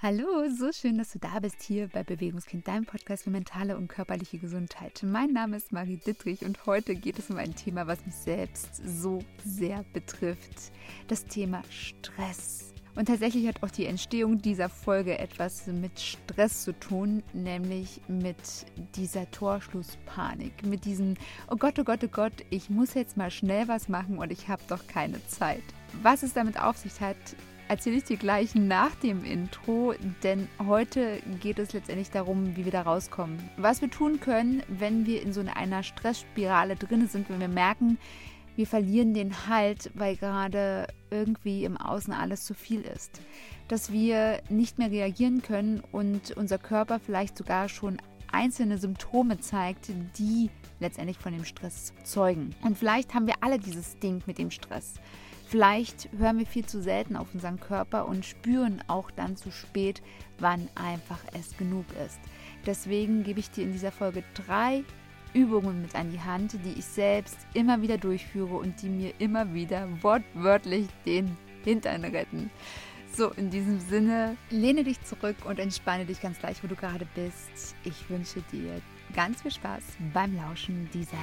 Hallo, so schön, dass du da bist hier bei Bewegungskind, deinem Podcast für mentale und körperliche Gesundheit. Mein Name ist Marie Dittrich und heute geht es um ein Thema, was mich selbst so sehr betrifft. Das Thema Stress. Und tatsächlich hat auch die Entstehung dieser Folge etwas mit Stress zu tun, nämlich mit dieser Torschlusspanik, mit diesem, oh Gott, oh Gott, oh Gott, ich muss jetzt mal schnell was machen und ich habe doch keine Zeit. Was es damit auf sich hat, erzähle ich dir gleich nach dem Intro, denn heute geht es letztendlich darum, wie wir da rauskommen. Was wir tun können, wenn wir in so einer Stressspirale drin sind, wenn wir merken, wir verlieren den Halt, weil gerade irgendwie im Außen alles zu viel ist. Dass wir nicht mehr reagieren können und unser Körper vielleicht sogar schon einzelne Symptome zeigt, die letztendlich von dem Stress zeugen. Und vielleicht haben wir alle dieses Ding mit dem Stress. Vielleicht hören wir viel zu selten auf unseren Körper und spüren auch dann zu spät, wann einfach es genug ist. Deswegen gebe ich dir in dieser Folge drei Übungen mit an die Hand, die ich selbst immer wieder durchführe und die mir immer wieder wortwörtlich den Hintern retten. So, in diesem Sinne, lehne dich zurück und entspanne dich ganz gleich, wo du gerade bist. Ich wünsche dir ganz viel Spaß beim Lauschen dieser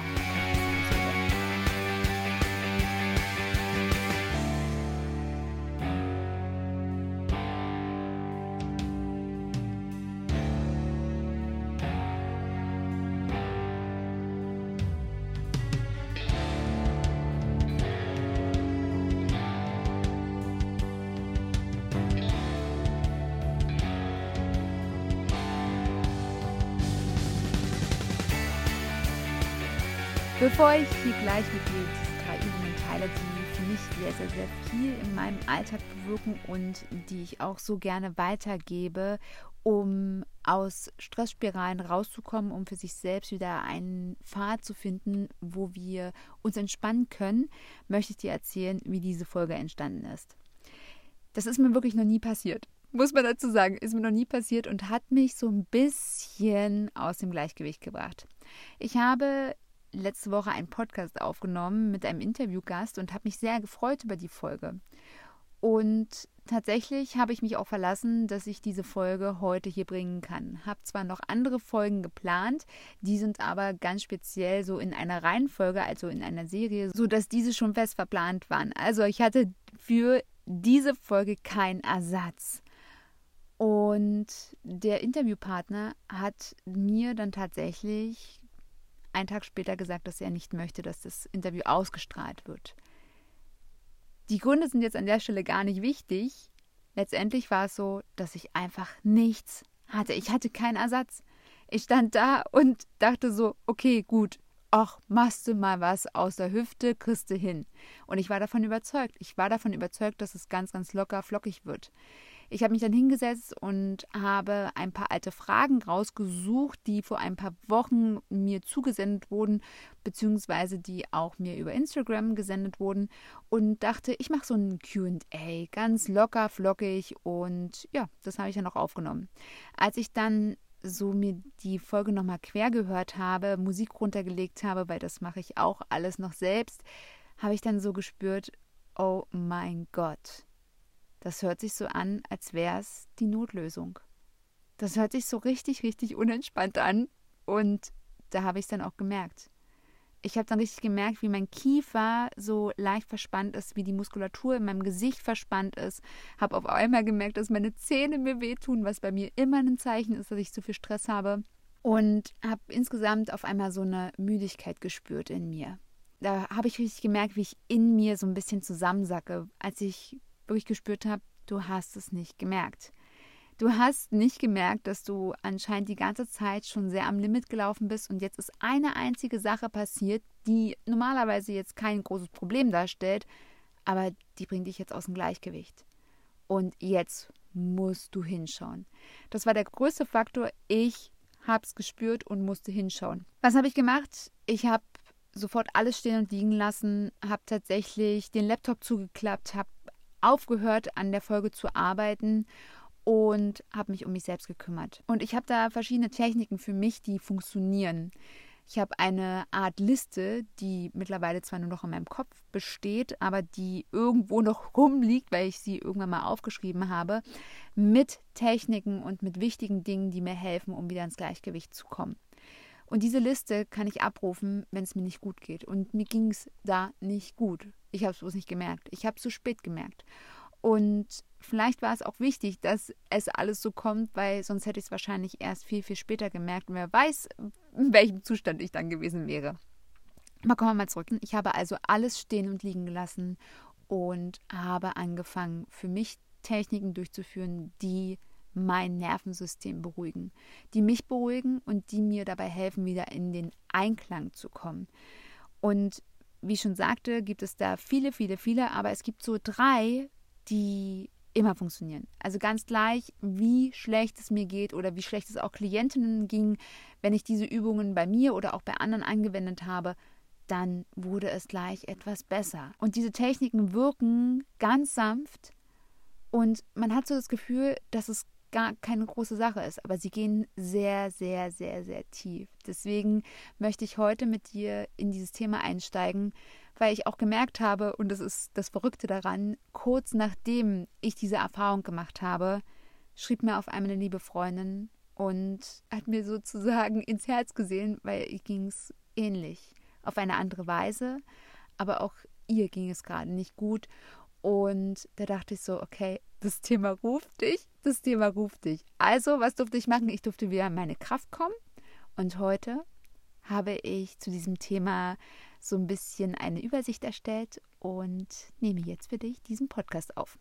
Bevor ich hier gleich mit dir diese drei Übungen teile, die für mich sehr, sehr, sehr viel in meinem Alltag bewirken und die ich auch so gerne weitergebe, um aus Stressspiralen rauszukommen, um für sich selbst wieder einen Pfad zu finden, wo wir uns entspannen können, möchte ich dir erzählen, wie diese Folge entstanden ist. Das ist mir wirklich noch nie passiert muss man dazu sagen, ist mir noch nie passiert und hat mich so ein bisschen aus dem Gleichgewicht gebracht. Ich habe letzte Woche einen Podcast aufgenommen mit einem Interviewgast und habe mich sehr gefreut über die Folge. Und tatsächlich habe ich mich auch verlassen, dass ich diese Folge heute hier bringen kann. Habe zwar noch andere Folgen geplant, die sind aber ganz speziell so in einer Reihenfolge, also in einer Serie, so dass diese schon fest verplant waren. Also ich hatte für diese Folge keinen Ersatz. Und der Interviewpartner hat mir dann tatsächlich einen Tag später gesagt, dass er nicht möchte, dass das Interview ausgestrahlt wird. Die Gründe sind jetzt an der Stelle gar nicht wichtig. Letztendlich war es so, dass ich einfach nichts hatte. Ich hatte keinen Ersatz. Ich stand da und dachte so, okay, gut, ach, machst du mal was aus der Hüfte, kriegst du hin. Und ich war davon überzeugt. Ich war davon überzeugt, dass es ganz, ganz locker, flockig wird. Ich habe mich dann hingesetzt und habe ein paar alte Fragen rausgesucht, die vor ein paar Wochen mir zugesendet wurden, beziehungsweise die auch mir über Instagram gesendet wurden und dachte, ich mache so ein QA, ganz locker, flockig und ja, das habe ich dann auch aufgenommen. Als ich dann so mir die Folge nochmal quer gehört habe, Musik runtergelegt habe, weil das mache ich auch alles noch selbst, habe ich dann so gespürt, oh mein Gott, das hört sich so an, als wäre es die Notlösung. Das hört sich so richtig, richtig unentspannt an. Und da habe ich es dann auch gemerkt. Ich habe dann richtig gemerkt, wie mein Kiefer so leicht verspannt ist, wie die Muskulatur in meinem Gesicht verspannt ist. Habe auf einmal gemerkt, dass meine Zähne mir wehtun, was bei mir immer ein Zeichen ist, dass ich zu viel Stress habe. Und habe insgesamt auf einmal so eine Müdigkeit gespürt in mir. Da habe ich richtig gemerkt, wie ich in mir so ein bisschen zusammensacke, als ich wirklich gespürt habe, du hast es nicht gemerkt. Du hast nicht gemerkt, dass du anscheinend die ganze Zeit schon sehr am Limit gelaufen bist und jetzt ist eine einzige Sache passiert, die normalerweise jetzt kein großes Problem darstellt, aber die bringt dich jetzt aus dem Gleichgewicht. Und jetzt musst du hinschauen. Das war der größte Faktor. Ich habe es gespürt und musste hinschauen. Was habe ich gemacht? Ich habe sofort alles stehen und liegen lassen, habe tatsächlich den Laptop zugeklappt, habe aufgehört, an der Folge zu arbeiten und habe mich um mich selbst gekümmert. Und ich habe da verschiedene Techniken für mich, die funktionieren. Ich habe eine Art Liste, die mittlerweile zwar nur noch in meinem Kopf besteht, aber die irgendwo noch rumliegt, weil ich sie irgendwann mal aufgeschrieben habe, mit Techniken und mit wichtigen Dingen, die mir helfen, um wieder ins Gleichgewicht zu kommen. Und diese Liste kann ich abrufen, wenn es mir nicht gut geht. Und mir ging es da nicht gut. Ich habe es bloß nicht gemerkt. Ich habe es zu spät gemerkt. Und vielleicht war es auch wichtig, dass es alles so kommt, weil sonst hätte ich es wahrscheinlich erst viel, viel später gemerkt. Und wer weiß, in welchem Zustand ich dann gewesen wäre. Aber kommen wir mal zurück. Ich habe also alles stehen und liegen gelassen und habe angefangen, für mich Techniken durchzuführen, die mein Nervensystem beruhigen, die mich beruhigen und die mir dabei helfen, wieder in den Einklang zu kommen. Und wie ich schon sagte, gibt es da viele, viele, viele, aber es gibt so drei, die immer funktionieren. Also ganz gleich, wie schlecht es mir geht oder wie schlecht es auch Klientinnen ging, wenn ich diese Übungen bei mir oder auch bei anderen angewendet habe, dann wurde es gleich etwas besser. Und diese Techniken wirken ganz sanft und man hat so das Gefühl, dass es gar keine große Sache ist, aber sie gehen sehr, sehr, sehr, sehr tief. Deswegen möchte ich heute mit dir in dieses Thema einsteigen, weil ich auch gemerkt habe, und das ist das Verrückte daran, kurz nachdem ich diese Erfahrung gemacht habe, schrieb mir auf einmal eine liebe Freundin und hat mir sozusagen ins Herz gesehen, weil ihr ging es ähnlich. Auf eine andere Weise, aber auch ihr ging es gerade nicht gut. Und da dachte ich so, okay, das Thema ruft dich, das Thema ruft dich. Also, was durfte ich machen? Ich durfte wieder in meine Kraft kommen. Und heute habe ich zu diesem Thema so ein bisschen eine Übersicht erstellt und nehme jetzt für dich diesen Podcast auf.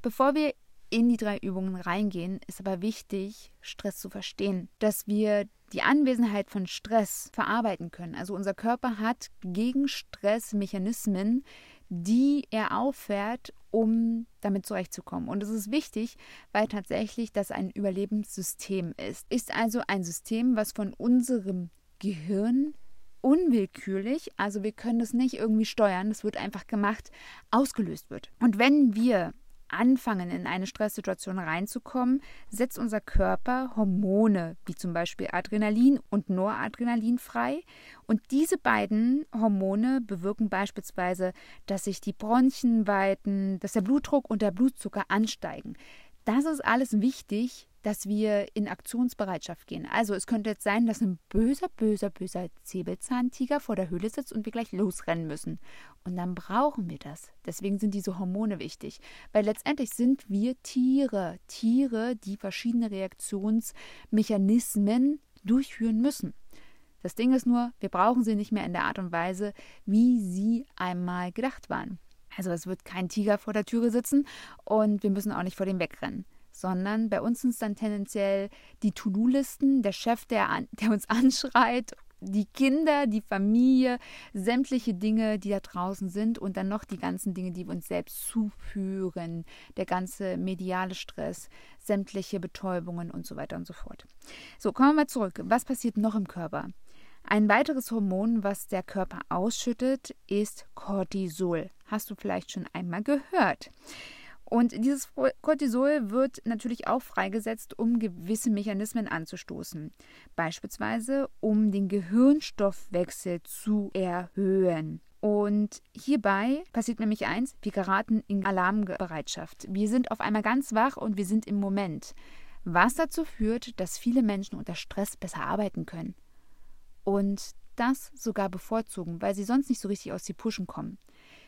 Bevor wir in die drei Übungen reingehen, ist aber wichtig, Stress zu verstehen, dass wir die Anwesenheit von Stress verarbeiten können. Also unser Körper hat gegen Stress Mechanismen, die er auffährt, um damit zurechtzukommen. Und es ist wichtig, weil tatsächlich das ein Überlebenssystem ist. Ist also ein System, was von unserem Gehirn unwillkürlich, also wir können das nicht irgendwie steuern, das wird einfach gemacht, ausgelöst wird. Und wenn wir anfangen, in eine Stresssituation reinzukommen, setzt unser Körper Hormone, wie zum Beispiel Adrenalin und Noradrenalin frei. Und diese beiden Hormone bewirken beispielsweise, dass sich die Bronchien weiten, dass der Blutdruck und der Blutzucker ansteigen. Das ist alles wichtig, dass wir in Aktionsbereitschaft gehen. Also es könnte jetzt sein, dass ein böser, böser, böser Säbelzahntiger vor der Höhle sitzt und wir gleich losrennen müssen. Und dann brauchen wir das. Deswegen sind diese Hormone wichtig. Weil letztendlich sind wir Tiere. Tiere, die verschiedene Reaktionsmechanismen durchführen müssen. Das Ding ist nur, wir brauchen sie nicht mehr in der Art und Weise, wie sie einmal gedacht waren. Also es wird kein Tiger vor der Türe sitzen und wir müssen auch nicht vor dem wegrennen sondern bei uns sind es dann tendenziell die To-Do-Listen, der Chef, der, an, der uns anschreit, die Kinder, die Familie, sämtliche Dinge, die da draußen sind und dann noch die ganzen Dinge, die wir uns selbst zuführen, der ganze mediale Stress, sämtliche Betäubungen und so weiter und so fort. So, kommen wir mal zurück. Was passiert noch im Körper? Ein weiteres Hormon, was der Körper ausschüttet, ist Cortisol. Hast du vielleicht schon einmal gehört? Und dieses Cortisol wird natürlich auch freigesetzt, um gewisse Mechanismen anzustoßen. Beispielsweise, um den Gehirnstoffwechsel zu erhöhen. Und hierbei passiert nämlich eins, wir geraten in Alarmbereitschaft. Wir sind auf einmal ganz wach und wir sind im Moment. Was dazu führt, dass viele Menschen unter Stress besser arbeiten können. Und das sogar bevorzugen, weil sie sonst nicht so richtig aus die Puschen kommen.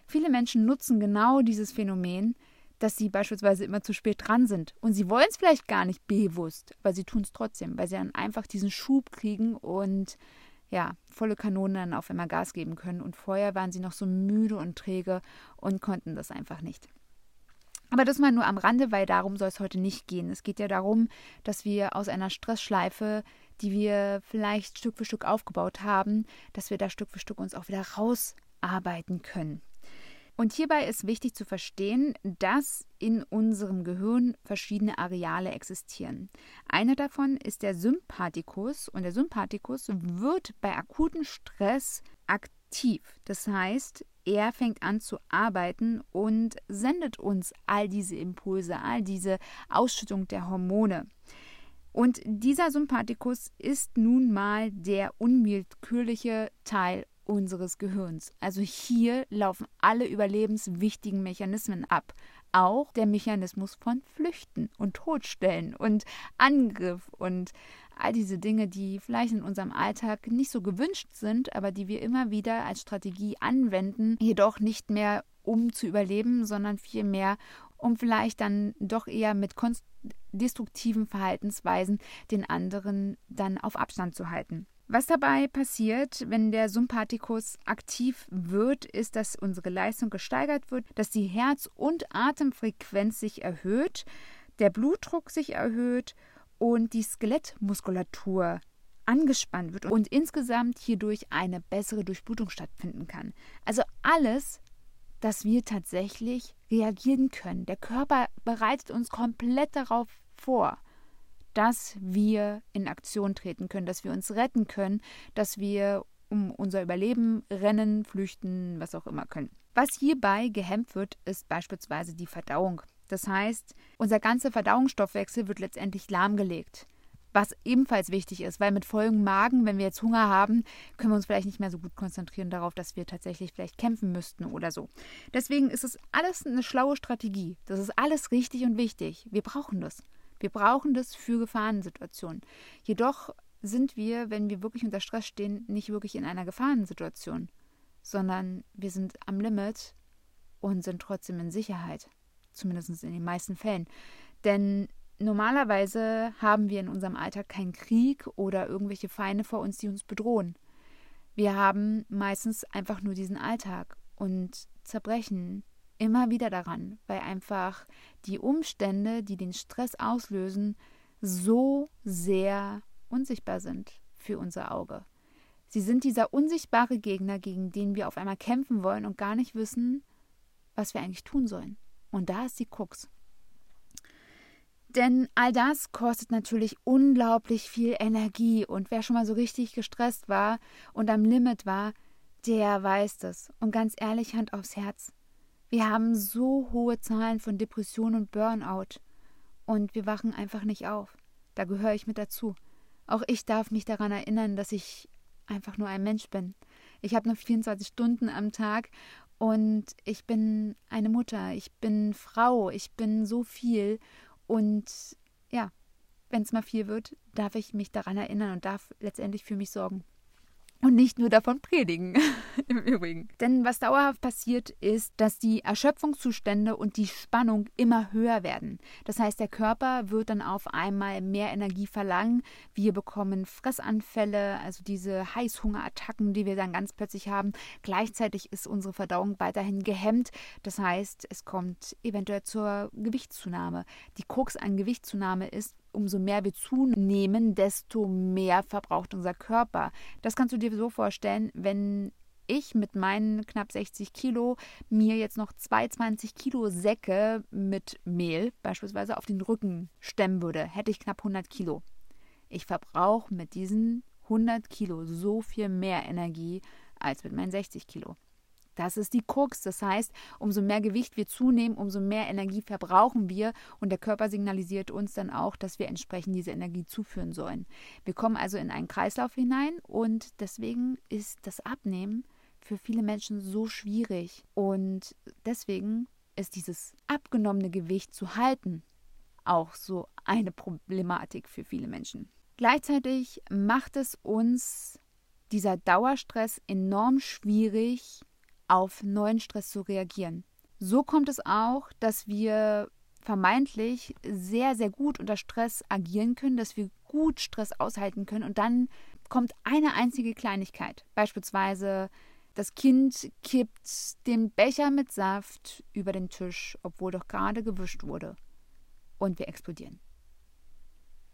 Viele Menschen nutzen genau dieses Phänomen, dass sie beispielsweise immer zu spät dran sind. Und sie wollen es vielleicht gar nicht bewusst, aber sie tun es trotzdem, weil sie dann einfach diesen Schub kriegen und ja, volle Kanonen dann auf einmal Gas geben können. Und vorher waren sie noch so müde und träge und konnten das einfach nicht. Aber das mal nur am Rande, weil darum soll es heute nicht gehen. Es geht ja darum, dass wir aus einer Stressschleife, die wir vielleicht Stück für Stück aufgebaut haben, dass wir da Stück für Stück uns auch wieder rausarbeiten können. Und hierbei ist wichtig zu verstehen, dass in unserem Gehirn verschiedene Areale existieren. Einer davon ist der Sympathikus und der Sympathikus wird bei akutem Stress aktiv. Das heißt, er fängt an zu arbeiten und sendet uns all diese Impulse, all diese Ausschüttung der Hormone. Und dieser Sympathikus ist nun mal der unwillkürliche Teil unseres Gehirns. Also hier laufen alle überlebenswichtigen Mechanismen ab. Auch der Mechanismus von Flüchten und Todstellen und Angriff und all diese Dinge, die vielleicht in unserem Alltag nicht so gewünscht sind, aber die wir immer wieder als Strategie anwenden, jedoch nicht mehr um zu überleben, sondern vielmehr um vielleicht dann doch eher mit destruktiven Verhaltensweisen den anderen dann auf Abstand zu halten. Was dabei passiert, wenn der Sympathikus aktiv wird, ist, dass unsere Leistung gesteigert wird, dass die Herz- und Atemfrequenz sich erhöht, der Blutdruck sich erhöht und die Skelettmuskulatur angespannt wird und insgesamt hierdurch eine bessere Durchblutung stattfinden kann. Also alles, dass wir tatsächlich reagieren können. Der Körper bereitet uns komplett darauf vor dass wir in Aktion treten können, dass wir uns retten können, dass wir um unser Überleben rennen, flüchten, was auch immer können. Was hierbei gehemmt wird, ist beispielsweise die Verdauung. Das heißt, unser ganzer Verdauungsstoffwechsel wird letztendlich lahmgelegt. Was ebenfalls wichtig ist, weil mit vollem Magen, wenn wir jetzt Hunger haben, können wir uns vielleicht nicht mehr so gut konzentrieren darauf, dass wir tatsächlich vielleicht kämpfen müssten oder so. Deswegen ist es alles eine schlaue Strategie. Das ist alles richtig und wichtig. Wir brauchen das. Wir brauchen das für Gefahrensituationen. Jedoch sind wir, wenn wir wirklich unter Stress stehen, nicht wirklich in einer Gefahrensituation, sondern wir sind am Limit und sind trotzdem in Sicherheit. Zumindest in den meisten Fällen. Denn normalerweise haben wir in unserem Alltag keinen Krieg oder irgendwelche Feinde vor uns, die uns bedrohen. Wir haben meistens einfach nur diesen Alltag und zerbrechen immer wieder daran, weil einfach die Umstände, die den Stress auslösen, so sehr unsichtbar sind für unser Auge. Sie sind dieser unsichtbare Gegner, gegen den wir auf einmal kämpfen wollen und gar nicht wissen, was wir eigentlich tun sollen. Und da ist die Krux. Denn all das kostet natürlich unglaublich viel Energie. Und wer schon mal so richtig gestresst war und am Limit war, der weiß das. Und ganz ehrlich, Hand aufs Herz. Wir haben so hohe Zahlen von Depression und Burnout. Und wir wachen einfach nicht auf. Da gehöre ich mit dazu. Auch ich darf mich daran erinnern, dass ich einfach nur ein Mensch bin. Ich habe nur 24 Stunden am Tag und ich bin eine Mutter, ich bin Frau, ich bin so viel. Und ja, wenn es mal viel wird, darf ich mich daran erinnern und darf letztendlich für mich sorgen und nicht nur davon predigen. Im Übrigen. Denn was dauerhaft passiert, ist, dass die Erschöpfungszustände und die Spannung immer höher werden. Das heißt, der Körper wird dann auf einmal mehr Energie verlangen. Wir bekommen Fressanfälle, also diese Heißhungerattacken, die wir dann ganz plötzlich haben. Gleichzeitig ist unsere Verdauung weiterhin gehemmt. Das heißt, es kommt eventuell zur Gewichtszunahme. Die Krux an Gewichtszunahme ist, umso mehr wir zunehmen, desto mehr verbraucht unser Körper. Das kannst du dir so vorstellen, wenn ich mit meinen knapp 60 Kilo mir jetzt noch 22 Kilo Säcke mit Mehl beispielsweise auf den Rücken stemmen würde, hätte ich knapp 100 Kilo. Ich verbrauche mit diesen 100 Kilo so viel mehr Energie als mit meinen 60 Kilo. Das ist die Krux. Das heißt, umso mehr Gewicht wir zunehmen, umso mehr Energie verbrauchen wir und der Körper signalisiert uns dann auch, dass wir entsprechend diese Energie zuführen sollen. Wir kommen also in einen Kreislauf hinein und deswegen ist das Abnehmen für viele Menschen so schwierig und deswegen ist dieses abgenommene Gewicht zu halten auch so eine Problematik für viele Menschen. Gleichzeitig macht es uns dieser Dauerstress enorm schwierig, auf neuen Stress zu reagieren. So kommt es auch, dass wir vermeintlich sehr, sehr gut unter Stress agieren können, dass wir gut Stress aushalten können und dann kommt eine einzige Kleinigkeit. Beispielsweise das Kind kippt den Becher mit Saft über den Tisch, obwohl doch gerade gewischt wurde. Und wir explodieren.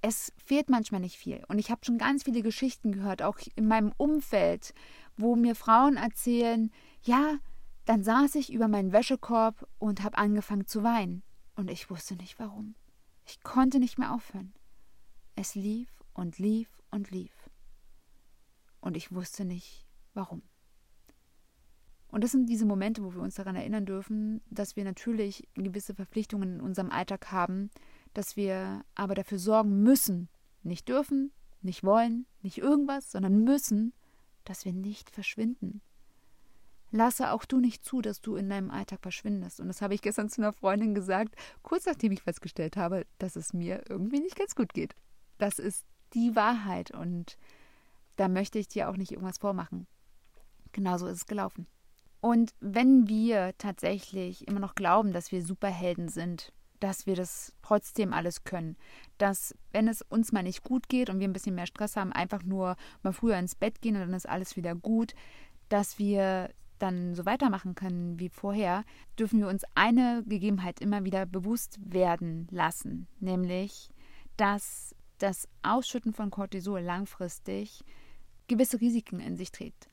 Es fehlt manchmal nicht viel. Und ich habe schon ganz viele Geschichten gehört, auch in meinem Umfeld, wo mir Frauen erzählen, ja, dann saß ich über meinen Wäschekorb und habe angefangen zu weinen. Und ich wusste nicht warum. Ich konnte nicht mehr aufhören. Es lief und lief und lief. Und ich wusste nicht warum. Und das sind diese Momente, wo wir uns daran erinnern dürfen, dass wir natürlich gewisse Verpflichtungen in unserem Alltag haben, dass wir aber dafür sorgen müssen, nicht dürfen, nicht wollen, nicht irgendwas, sondern müssen, dass wir nicht verschwinden. Lasse auch du nicht zu, dass du in deinem Alltag verschwindest. Und das habe ich gestern zu einer Freundin gesagt, kurz nachdem ich festgestellt habe, dass es mir irgendwie nicht ganz gut geht. Das ist die Wahrheit und da möchte ich dir auch nicht irgendwas vormachen. Genauso ist es gelaufen. Und wenn wir tatsächlich immer noch glauben, dass wir Superhelden sind, dass wir das trotzdem alles können, dass wenn es uns mal nicht gut geht und wir ein bisschen mehr Stress haben, einfach nur mal früher ins Bett gehen und dann ist alles wieder gut, dass wir dann so weitermachen können wie vorher, dürfen wir uns eine Gegebenheit immer wieder bewusst werden lassen, nämlich, dass das Ausschütten von Cortisol langfristig gewisse Risiken in sich trägt.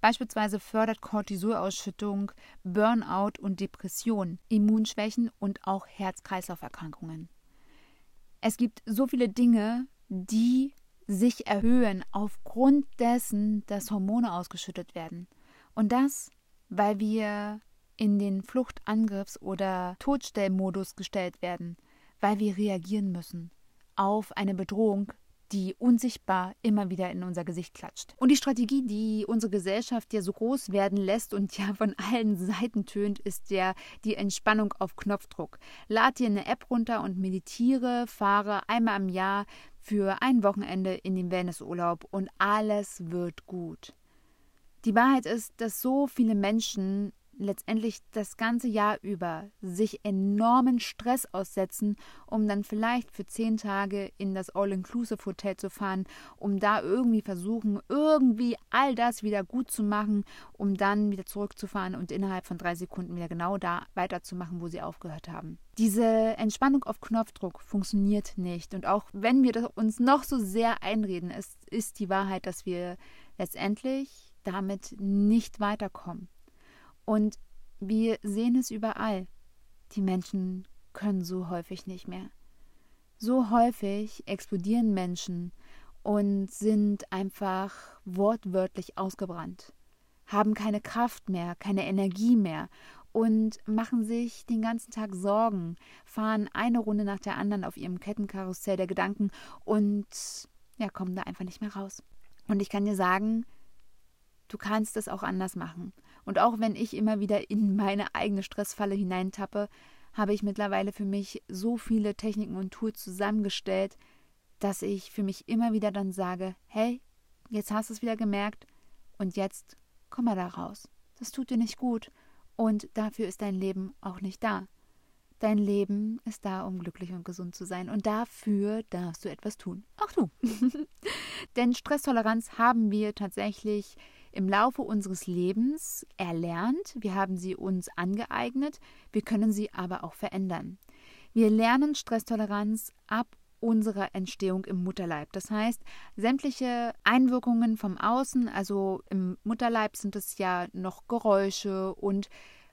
Beispielsweise fördert Cortisolausschüttung Burnout und Depression, Immunschwächen und auch Herz-Kreislauf-Erkrankungen. Es gibt so viele Dinge, die sich erhöhen aufgrund dessen, dass Hormone ausgeschüttet werden. Und das, weil wir in den Fluchtangriffs- oder Todstellmodus gestellt werden, weil wir reagieren müssen auf eine Bedrohung, die unsichtbar immer wieder in unser Gesicht klatscht. Und die Strategie, die unsere Gesellschaft ja so groß werden lässt und ja von allen Seiten tönt, ist ja die Entspannung auf Knopfdruck. Lad dir eine App runter und meditiere, fahre einmal im Jahr für ein Wochenende in den Wellnessurlaub und alles wird gut. Die Wahrheit ist, dass so viele Menschen letztendlich das ganze Jahr über sich enormen Stress aussetzen, um dann vielleicht für zehn Tage in das All-Inclusive-Hotel zu fahren, um da irgendwie versuchen, irgendwie all das wieder gut zu machen, um dann wieder zurückzufahren und innerhalb von drei Sekunden wieder genau da weiterzumachen, wo sie aufgehört haben. Diese Entspannung auf Knopfdruck funktioniert nicht. Und auch wenn wir uns noch so sehr einreden, es ist die Wahrheit, dass wir letztendlich damit nicht weiterkommen. Und wir sehen es überall. Die Menschen können so häufig nicht mehr. So häufig explodieren Menschen und sind einfach wortwörtlich ausgebrannt, haben keine Kraft mehr, keine Energie mehr und machen sich den ganzen Tag Sorgen, fahren eine Runde nach der anderen auf ihrem Kettenkarussell der Gedanken und ja, kommen da einfach nicht mehr raus. Und ich kann dir sagen, du kannst es auch anders machen. Und auch wenn ich immer wieder in meine eigene Stressfalle hineintappe, habe ich mittlerweile für mich so viele Techniken und Tools zusammengestellt, dass ich für mich immer wieder dann sage, hey, jetzt hast du es wieder gemerkt und jetzt komm mal da raus. Das tut dir nicht gut und dafür ist dein Leben auch nicht da. Dein Leben ist da, um glücklich und gesund zu sein und dafür darfst du etwas tun. Auch du. Denn Stresstoleranz haben wir tatsächlich im Laufe unseres Lebens erlernt, wir haben sie uns angeeignet, wir können sie aber auch verändern. Wir lernen Stresstoleranz ab unserer Entstehung im Mutterleib. Das heißt, sämtliche Einwirkungen vom Außen, also im Mutterleib sind es ja noch Geräusche und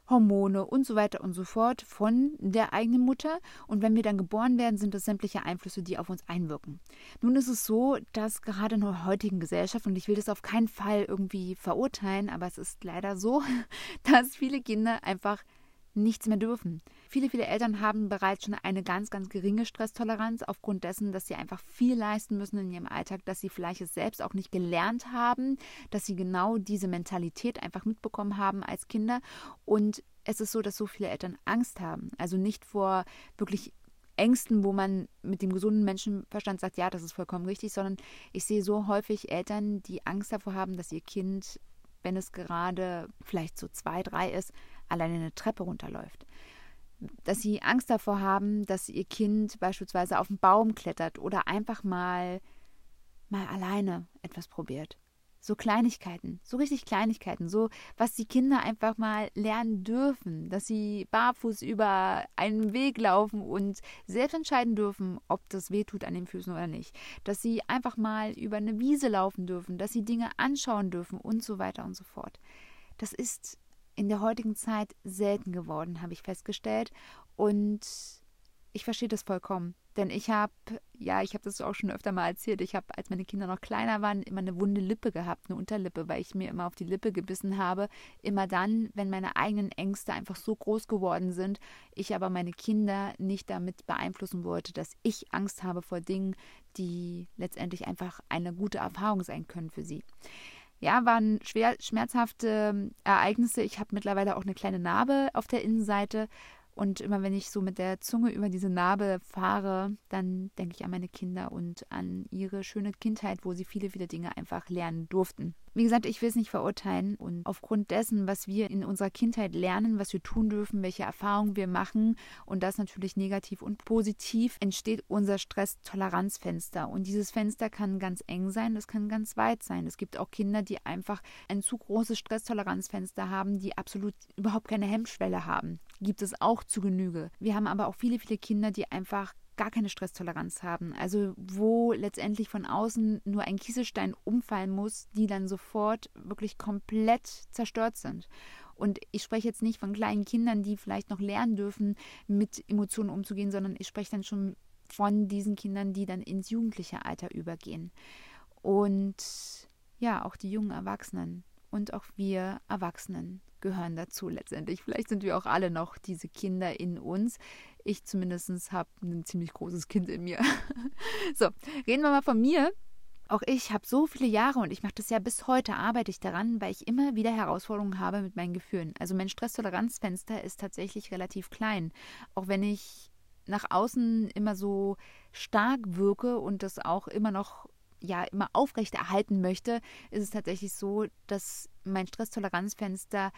Hormone und so weiter und so fort von der eigenen Mutter. Und wenn wir dann geboren werden, sind das sämtliche Einflüsse, die auf uns einwirken. Nun ist es so, dass gerade in der heutigen Gesellschaft, und ich will das auf keinen Fall irgendwie verurteilen, aber es ist leider so, dass viele Kinder einfach nichts mehr dürfen. Viele, viele Eltern haben bereits schon eine ganz, ganz geringe Stresstoleranz aufgrund dessen, dass sie einfach viel leisten müssen in ihrem Alltag, dass sie vielleicht es selbst auch nicht gelernt haben, dass sie genau diese Mentalität einfach mitbekommen haben als Kinder. Und es ist so, dass so viele Eltern Angst haben. Also nicht vor wirklich Ängsten, wo man mit dem gesunden Menschenverstand sagt, ja, das ist vollkommen richtig, sondern ich sehe so häufig Eltern, die Angst davor haben, dass ihr Kind, wenn es gerade vielleicht so zwei, drei ist, alleine eine Treppe runterläuft. Dass sie Angst davor haben, dass ihr Kind beispielsweise auf den Baum klettert oder einfach mal, mal alleine etwas probiert. So Kleinigkeiten, so richtig Kleinigkeiten, so was die Kinder einfach mal lernen dürfen, dass sie barfuß über einen Weg laufen und selbst entscheiden dürfen, ob das weh tut an den Füßen oder nicht, dass sie einfach mal über eine Wiese laufen dürfen, dass sie Dinge anschauen dürfen und so weiter und so fort. Das ist in der heutigen Zeit selten geworden, habe ich festgestellt. Und ich verstehe das vollkommen. Denn ich habe, ja, ich habe das auch schon öfter mal erzählt, ich habe, als meine Kinder noch kleiner waren, immer eine wunde Lippe gehabt, eine Unterlippe, weil ich mir immer auf die Lippe gebissen habe. Immer dann, wenn meine eigenen Ängste einfach so groß geworden sind, ich aber meine Kinder nicht damit beeinflussen wollte, dass ich Angst habe vor Dingen, die letztendlich einfach eine gute Erfahrung sein können für sie. Ja, waren schwer schmerzhafte Ereignisse. Ich habe mittlerweile auch eine kleine Narbe auf der Innenseite, und immer wenn ich so mit der Zunge über diese Narbe fahre, dann denke ich an meine Kinder und an ihre schöne Kindheit, wo sie viele, viele Dinge einfach lernen durften. Wie gesagt, ich will es nicht verurteilen und aufgrund dessen, was wir in unserer Kindheit lernen, was wir tun dürfen, welche Erfahrungen wir machen und das natürlich negativ und positiv, entsteht unser Stresstoleranzfenster. Und dieses Fenster kann ganz eng sein, das kann ganz weit sein. Es gibt auch Kinder, die einfach ein zu großes Stresstoleranzfenster haben, die absolut überhaupt keine Hemmschwelle haben. Gibt es auch zu Genüge. Wir haben aber auch viele, viele Kinder, die einfach gar keine Stresstoleranz haben. Also wo letztendlich von außen nur ein Kieselstein umfallen muss, die dann sofort wirklich komplett zerstört sind. Und ich spreche jetzt nicht von kleinen Kindern, die vielleicht noch lernen dürfen, mit Emotionen umzugehen, sondern ich spreche dann schon von diesen Kindern, die dann ins jugendliche Alter übergehen. Und ja, auch die jungen Erwachsenen und auch wir Erwachsenen gehören dazu letztendlich. Vielleicht sind wir auch alle noch diese Kinder in uns. Ich zumindest habe ein ziemlich großes Kind in mir. so, reden wir mal von mir. Auch ich habe so viele Jahre und ich mache das ja bis heute, arbeite ich daran, weil ich immer wieder Herausforderungen habe mit meinen Gefühlen. Also mein Stresstoleranzfenster ist tatsächlich relativ klein. Auch wenn ich nach außen immer so stark wirke und das auch immer noch ja immer aufrechterhalten möchte, ist es tatsächlich so, dass mein Stresstoleranzfenster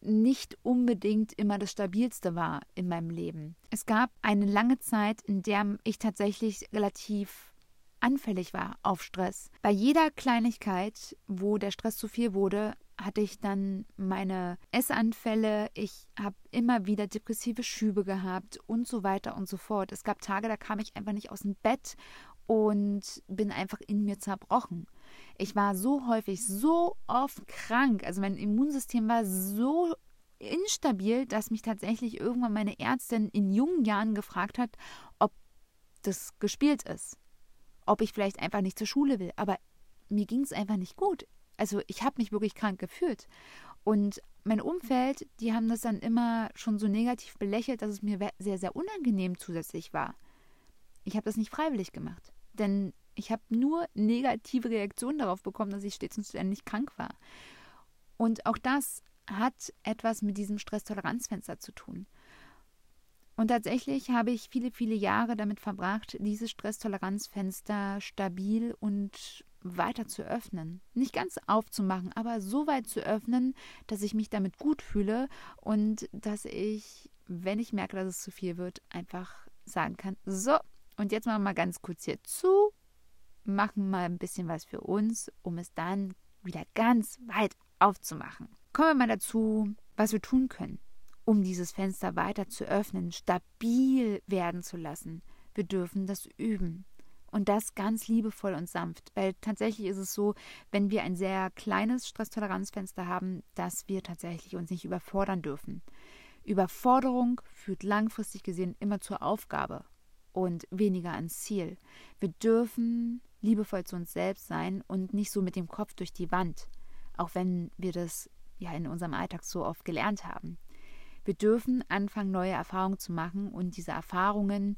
nicht unbedingt immer das stabilste war in meinem Leben. Es gab eine lange Zeit, in der ich tatsächlich relativ anfällig war auf Stress. Bei jeder Kleinigkeit, wo der Stress zu viel wurde, hatte ich dann meine Essanfälle, ich habe immer wieder depressive Schübe gehabt und so weiter und so fort. Es gab Tage, da kam ich einfach nicht aus dem Bett und bin einfach in mir zerbrochen. Ich war so häufig, so oft krank. Also mein Immunsystem war so instabil, dass mich tatsächlich irgendwann meine Ärztin in jungen Jahren gefragt hat, ob das gespielt ist. Ob ich vielleicht einfach nicht zur Schule will. Aber mir ging es einfach nicht gut. Also ich habe mich wirklich krank gefühlt. Und mein Umfeld, die haben das dann immer schon so negativ belächelt, dass es mir sehr, sehr unangenehm zusätzlich war. Ich habe das nicht freiwillig gemacht. Denn ich habe nur negative Reaktionen darauf bekommen, dass ich stets und ständig krank war. Und auch das hat etwas mit diesem Stresstoleranzfenster zu tun. Und tatsächlich habe ich viele, viele Jahre damit verbracht, dieses Stresstoleranzfenster stabil und weiter zu öffnen. Nicht ganz aufzumachen, aber so weit zu öffnen, dass ich mich damit gut fühle und dass ich, wenn ich merke, dass es zu viel wird, einfach sagen kann, so, und jetzt machen wir mal ganz kurz hier zu, machen mal ein bisschen was für uns, um es dann wieder ganz weit aufzumachen. Kommen wir mal dazu, was wir tun können, um dieses Fenster weiter zu öffnen, stabil werden zu lassen. Wir dürfen das üben. Und das ganz liebevoll und sanft. Weil tatsächlich ist es so, wenn wir ein sehr kleines Stresstoleranzfenster haben, dass wir tatsächlich uns nicht überfordern dürfen. Überforderung führt langfristig gesehen immer zur Aufgabe und weniger ans Ziel. Wir dürfen liebevoll zu uns selbst sein und nicht so mit dem Kopf durch die Wand, auch wenn wir das ja in unserem Alltag so oft gelernt haben. Wir dürfen anfangen, neue Erfahrungen zu machen und diese Erfahrungen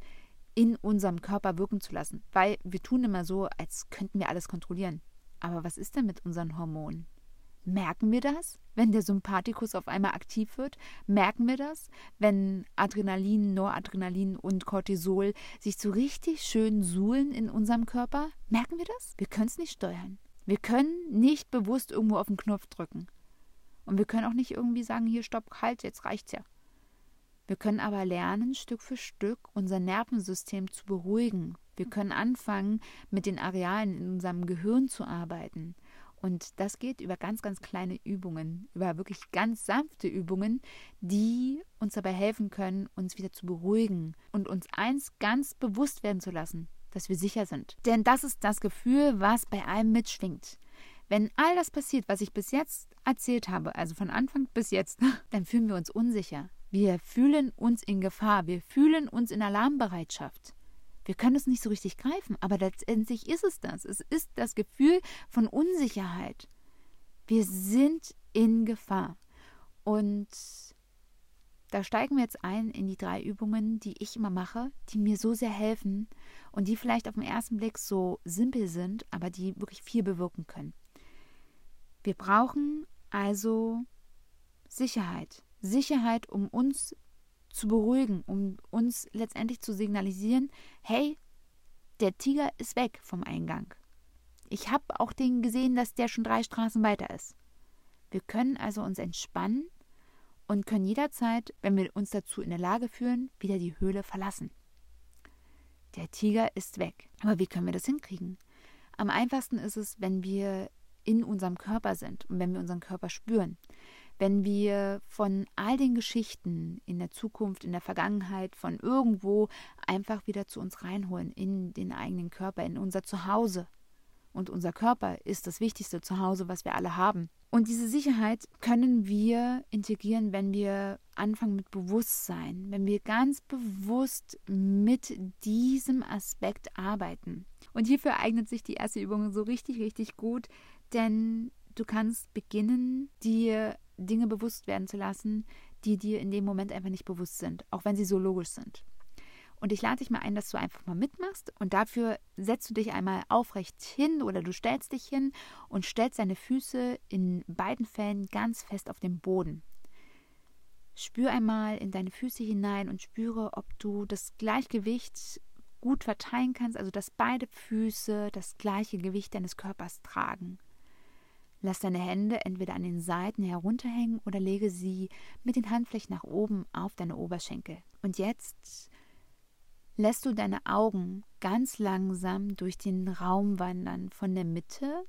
in unserem Körper wirken zu lassen, weil wir tun immer so, als könnten wir alles kontrollieren. Aber was ist denn mit unseren Hormonen? Merken wir das, wenn der Sympathikus auf einmal aktiv wird? Merken wir das, wenn Adrenalin, Noradrenalin und Cortisol sich so richtig schön suhlen in unserem Körper? Merken wir das? Wir können es nicht steuern. Wir können nicht bewusst irgendwo auf den Knopf drücken. Und wir können auch nicht irgendwie sagen, hier stopp, halt, jetzt reicht's ja. Wir können aber lernen, Stück für Stück unser Nervensystem zu beruhigen. Wir können anfangen, mit den Arealen in unserem Gehirn zu arbeiten. Und das geht über ganz, ganz kleine Übungen, über wirklich ganz sanfte Übungen, die uns dabei helfen können, uns wieder zu beruhigen und uns eins ganz bewusst werden zu lassen, dass wir sicher sind. Denn das ist das Gefühl, was bei allem mitschwingt. Wenn all das passiert, was ich bis jetzt erzählt habe, also von Anfang bis jetzt, dann fühlen wir uns unsicher. Wir fühlen uns in Gefahr, wir fühlen uns in Alarmbereitschaft. Wir können es nicht so richtig greifen, aber letztendlich ist es das. Es ist das Gefühl von Unsicherheit. Wir sind in Gefahr. Und da steigen wir jetzt ein in die drei Übungen, die ich immer mache, die mir so sehr helfen und die vielleicht auf den ersten Blick so simpel sind, aber die wirklich viel bewirken können. Wir brauchen also Sicherheit. Sicherheit, um uns zu beruhigen, um uns letztendlich zu signalisieren, hey, der Tiger ist weg vom Eingang. Ich habe auch den gesehen, dass der schon drei Straßen weiter ist. Wir können also uns entspannen und können jederzeit, wenn wir uns dazu in der Lage fühlen, wieder die Höhle verlassen. Der Tiger ist weg. Aber wie können wir das hinkriegen? Am einfachsten ist es, wenn wir in unserem Körper sind und wenn wir unseren Körper spüren wenn wir von all den Geschichten in der Zukunft, in der Vergangenheit, von irgendwo einfach wieder zu uns reinholen, in den eigenen Körper, in unser Zuhause. Und unser Körper ist das wichtigste Zuhause, was wir alle haben. Und diese Sicherheit können wir integrieren, wenn wir anfangen mit Bewusstsein, wenn wir ganz bewusst mit diesem Aspekt arbeiten. Und hierfür eignet sich die erste Übung so richtig, richtig gut, denn du kannst beginnen, dir Dinge bewusst werden zu lassen, die dir in dem Moment einfach nicht bewusst sind, auch wenn sie so logisch sind. Und ich lade dich mal ein, dass du einfach mal mitmachst und dafür setzt du dich einmal aufrecht hin oder du stellst dich hin und stellst deine Füße in beiden Fällen ganz fest auf den Boden. Spür einmal in deine Füße hinein und spüre, ob du das Gleichgewicht gut verteilen kannst, also dass beide Füße das gleiche Gewicht deines Körpers tragen. Lass deine Hände entweder an den Seiten herunterhängen oder lege sie mit den Handflächen nach oben auf deine Oberschenkel. Und jetzt lässt du deine Augen ganz langsam durch den Raum wandern, von der Mitte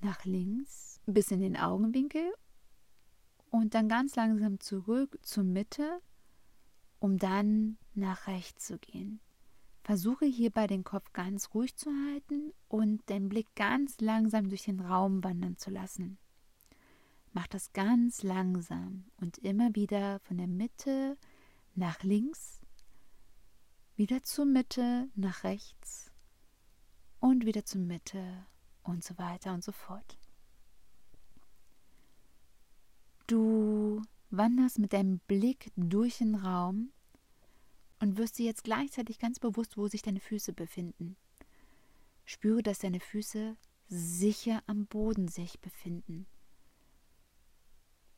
nach links bis in den Augenwinkel und dann ganz langsam zurück zur Mitte, um dann nach rechts zu gehen. Versuche hierbei den Kopf ganz ruhig zu halten und den Blick ganz langsam durch den Raum wandern zu lassen. Mach das ganz langsam und immer wieder von der Mitte nach links, wieder zur Mitte nach rechts und wieder zur Mitte und so weiter und so fort. Du wanderst mit deinem Blick durch den Raum und wirst dir jetzt gleichzeitig ganz bewusst, wo sich deine Füße befinden. Spüre, dass deine Füße sicher am Boden sich befinden.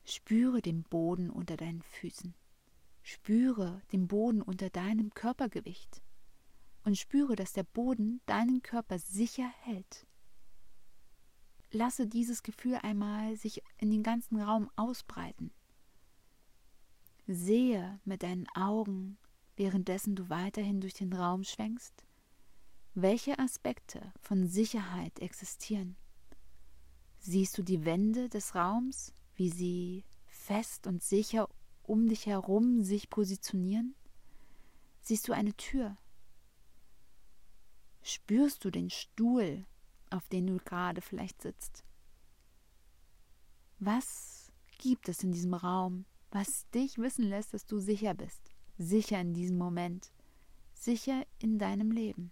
Spüre den Boden unter deinen Füßen. Spüre den Boden unter deinem Körpergewicht. Und spüre, dass der Boden deinen Körper sicher hält. Lasse dieses Gefühl einmal sich in den ganzen Raum ausbreiten. Sehe mit deinen Augen währenddessen du weiterhin durch den Raum schwenkst? Welche Aspekte von Sicherheit existieren? Siehst du die Wände des Raums, wie sie fest und sicher um dich herum sich positionieren? Siehst du eine Tür? Spürst du den Stuhl, auf den du gerade vielleicht sitzt? Was gibt es in diesem Raum, was dich wissen lässt, dass du sicher bist? Sicher in diesem Moment, sicher in deinem Leben.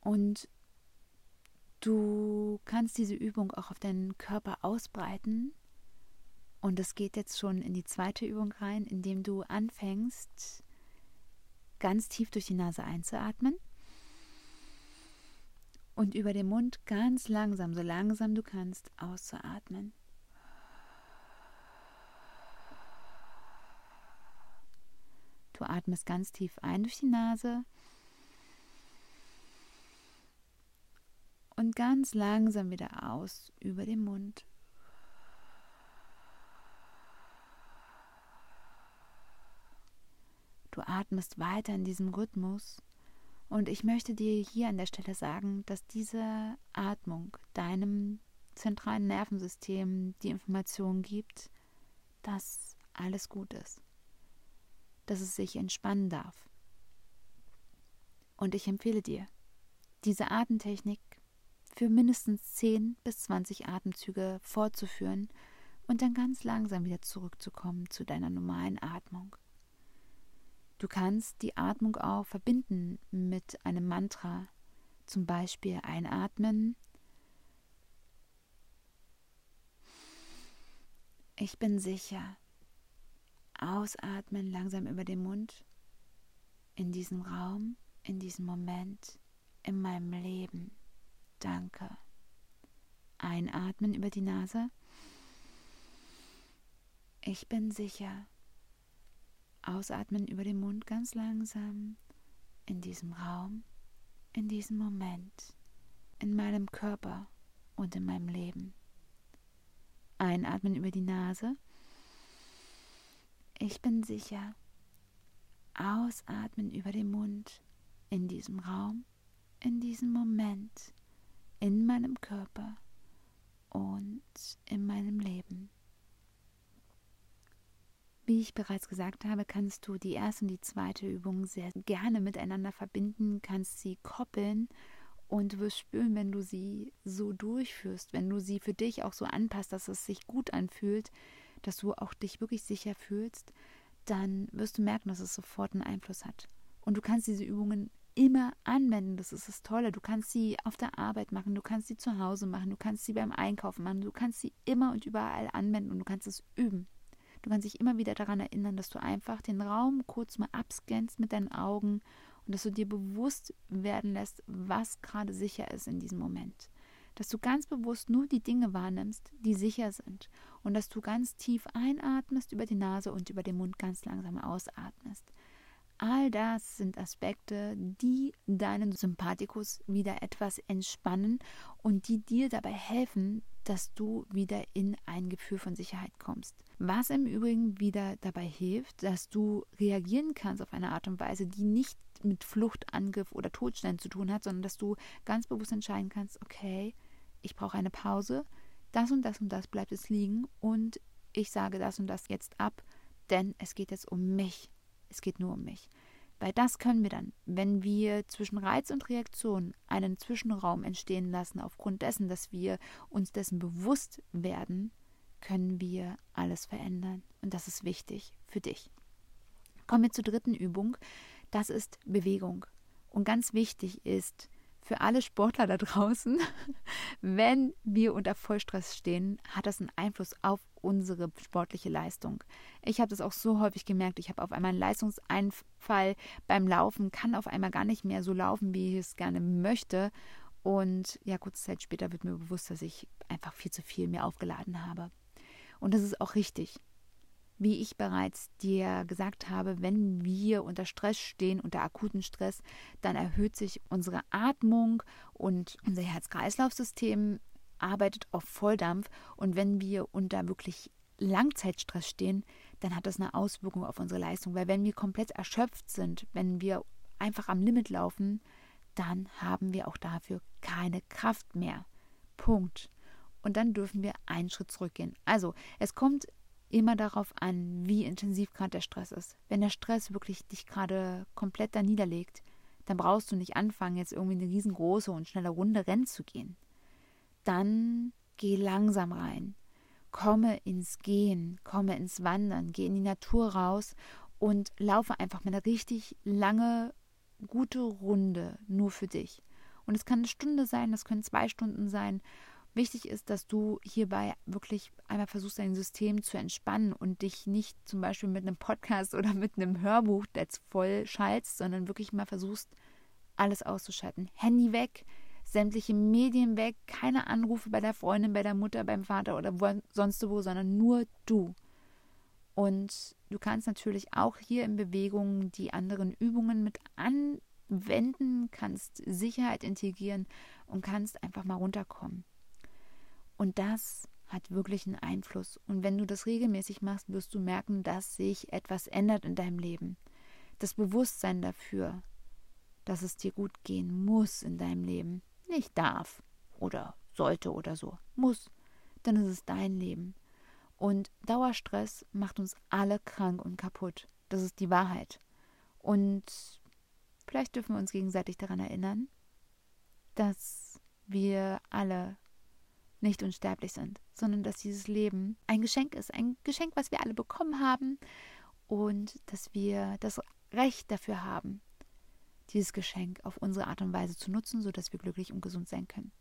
Und du kannst diese Übung auch auf deinen Körper ausbreiten. Und es geht jetzt schon in die zweite Übung rein, indem du anfängst, ganz tief durch die Nase einzuatmen und über den Mund ganz langsam, so langsam du kannst, auszuatmen. Du atmest ganz tief ein durch die Nase. Und ganz langsam wieder aus über den Mund. Du atmest weiter in diesem Rhythmus. Und ich möchte dir hier an der Stelle sagen, dass diese Atmung deinem zentralen Nervensystem die Information gibt, dass alles gut ist dass es sich entspannen darf. Und ich empfehle dir, diese Atemtechnik für mindestens 10 bis 20 Atemzüge fortzuführen und dann ganz langsam wieder zurückzukommen zu deiner normalen Atmung. Du kannst die Atmung auch verbinden mit einem Mantra. Zum Beispiel einatmen. Ich bin sicher. Ausatmen langsam über den Mund. In diesem Raum, in diesem Moment, in meinem Leben. Danke. Einatmen über die Nase. Ich bin sicher. Ausatmen über den Mund ganz langsam. In diesem Raum, in diesem Moment, in meinem Körper und in meinem Leben. Einatmen über die Nase. Ich bin sicher. Ausatmen über den Mund in diesem Raum, in diesem Moment, in meinem Körper und in meinem Leben. Wie ich bereits gesagt habe, kannst du die erste und die zweite Übung sehr gerne miteinander verbinden, kannst sie koppeln und du wirst spüren, wenn du sie so durchführst, wenn du sie für dich auch so anpasst, dass es sich gut anfühlt, dass du auch dich wirklich sicher fühlst, dann wirst du merken, dass es sofort einen Einfluss hat. Und du kannst diese Übungen immer anwenden. Das ist das Tolle. Du kannst sie auf der Arbeit machen, du kannst sie zu Hause machen, du kannst sie beim Einkaufen machen, du kannst sie immer und überall anwenden und du kannst es üben. Du kannst dich immer wieder daran erinnern, dass du einfach den Raum kurz mal abscannst mit deinen Augen und dass du dir bewusst werden lässt, was gerade sicher ist in diesem Moment. Dass du ganz bewusst nur die Dinge wahrnimmst, die sicher sind und dass du ganz tief einatmest über die Nase und über den Mund ganz langsam ausatmest. All das sind Aspekte, die deinen Sympathikus wieder etwas entspannen und die dir dabei helfen, dass du wieder in ein Gefühl von Sicherheit kommst. Was im Übrigen wieder dabei hilft, dass du reagieren kannst auf eine Art und Weise, die nicht mit Flucht, Angriff oder Todstellen zu tun hat, sondern dass du ganz bewusst entscheiden kannst, okay, ich brauche eine Pause, das und das und das bleibt es liegen und ich sage das und das jetzt ab, denn es geht jetzt um mich es geht nur um mich. Weil das können wir dann, wenn wir zwischen Reiz und Reaktion einen Zwischenraum entstehen lassen, aufgrund dessen, dass wir uns dessen bewusst werden, können wir alles verändern. Und das ist wichtig für dich. Kommen wir zur dritten Übung. Das ist Bewegung. Und ganz wichtig ist, für alle Sportler da draußen, wenn wir unter Vollstress stehen, hat das einen Einfluss auf unsere sportliche Leistung. Ich habe das auch so häufig gemerkt. Ich habe auf einmal einen Leistungseinfall beim Laufen, kann auf einmal gar nicht mehr so laufen, wie ich es gerne möchte. Und ja, kurze Zeit später wird mir bewusst, dass ich einfach viel zu viel mir aufgeladen habe. Und das ist auch richtig. Wie ich bereits dir gesagt habe, wenn wir unter Stress stehen, unter akuten Stress, dann erhöht sich unsere Atmung und unser Herz-Kreislauf-System arbeitet auf Volldampf. Und wenn wir unter wirklich Langzeitstress stehen, dann hat das eine Auswirkung auf unsere Leistung. Weil wenn wir komplett erschöpft sind, wenn wir einfach am Limit laufen, dann haben wir auch dafür keine Kraft mehr. Punkt. Und dann dürfen wir einen Schritt zurückgehen. Also, es kommt immer darauf an, wie intensiv gerade der Stress ist. Wenn der Stress wirklich dich gerade komplett da niederlegt, dann brauchst du nicht anfangen, jetzt irgendwie eine riesengroße und schnelle Runde Rennen zu gehen. Dann geh langsam rein. Komme ins Gehen, komme ins Wandern, geh in die Natur raus und laufe einfach mal eine richtig lange, gute Runde nur für dich. Und es kann eine Stunde sein, das können zwei Stunden sein. Wichtig ist, dass du hierbei wirklich einmal versuchst, dein System zu entspannen und dich nicht zum Beispiel mit einem Podcast oder mit einem Hörbuch jetzt voll schaltst, sondern wirklich mal versuchst, alles auszuschalten. Handy weg, sämtliche Medien weg, keine Anrufe bei der Freundin, bei der Mutter, beim Vater oder wo, sonst wo, sondern nur du. Und du kannst natürlich auch hier in Bewegung die anderen Übungen mit anwenden, kannst Sicherheit integrieren und kannst einfach mal runterkommen. Und das hat wirklich einen Einfluss. Und wenn du das regelmäßig machst, wirst du merken, dass sich etwas ändert in deinem Leben. Das Bewusstsein dafür, dass es dir gut gehen muss in deinem Leben, nicht darf oder sollte oder so, muss, dann ist es dein Leben. Und Dauerstress macht uns alle krank und kaputt. Das ist die Wahrheit. Und vielleicht dürfen wir uns gegenseitig daran erinnern, dass wir alle nicht unsterblich sind, sondern dass dieses Leben ein Geschenk ist, ein Geschenk, was wir alle bekommen haben und dass wir das Recht dafür haben, dieses Geschenk auf unsere Art und Weise zu nutzen, sodass wir glücklich und gesund sein können.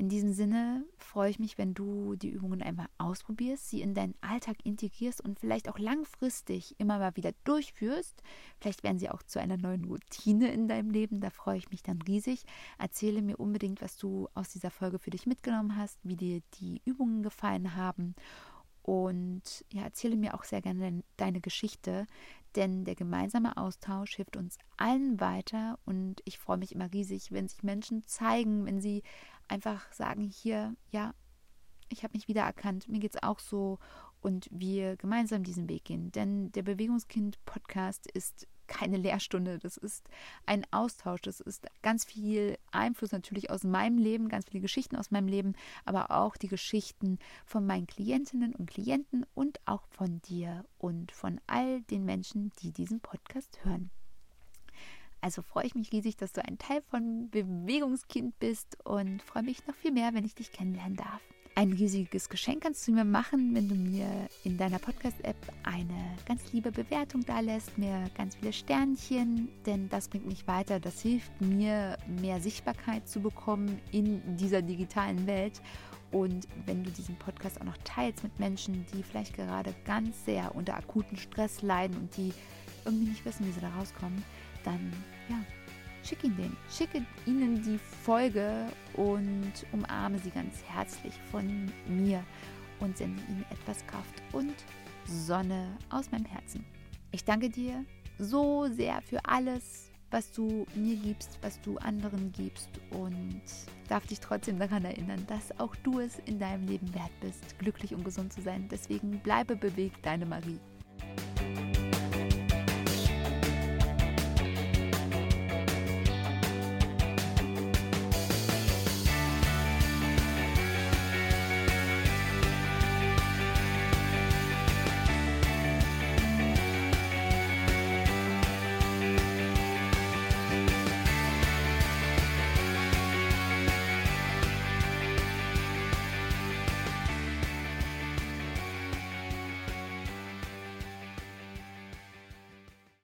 In diesem Sinne freue ich mich, wenn du die Übungen einmal ausprobierst, sie in deinen Alltag integrierst und vielleicht auch langfristig immer mal wieder durchführst. Vielleicht werden sie auch zu einer neuen Routine in deinem Leben. Da freue ich mich dann riesig. Erzähle mir unbedingt, was du aus dieser Folge für dich mitgenommen hast, wie dir die Übungen gefallen haben. Und ja, erzähle mir auch sehr gerne deine Geschichte, denn der gemeinsame Austausch hilft uns allen weiter und ich freue mich immer riesig, wenn sich Menschen zeigen, wenn sie einfach sagen, hier, ja, ich habe mich wiedererkannt, mir geht es auch so und wir gemeinsam diesen Weg gehen. Denn der Bewegungskind-Podcast ist keine Lehrstunde, das ist ein Austausch, das ist ganz viel Einfluss natürlich aus meinem Leben, ganz viele Geschichten aus meinem Leben, aber auch die Geschichten von meinen Klientinnen und Klienten und auch von dir und von all den Menschen, die diesen Podcast hören. Also freue ich mich riesig, dass du ein Teil von Bewegungskind bist und freue mich noch viel mehr, wenn ich dich kennenlernen darf. Ein riesiges Geschenk kannst du mir machen, wenn du mir in deiner Podcast-App eine ganz liebe Bewertung da lässt, mir ganz viele Sternchen, denn das bringt mich weiter. Das hilft mir, mehr Sichtbarkeit zu bekommen in dieser digitalen Welt. Und wenn du diesen Podcast auch noch teilst mit Menschen, die vielleicht gerade ganz sehr unter akuten Stress leiden und die irgendwie nicht wissen, wie sie da rauskommen, dann ja, schick ihn den, schicke ihnen die Folge und umarme sie ganz herzlich von mir und sende ihnen etwas Kraft und Sonne aus meinem Herzen. Ich danke dir so sehr für alles, was du mir gibst, was du anderen gibst und darf dich trotzdem daran erinnern, dass auch du es in deinem Leben wert bist, glücklich und gesund zu sein. Deswegen bleibe bewegt, deine Marie.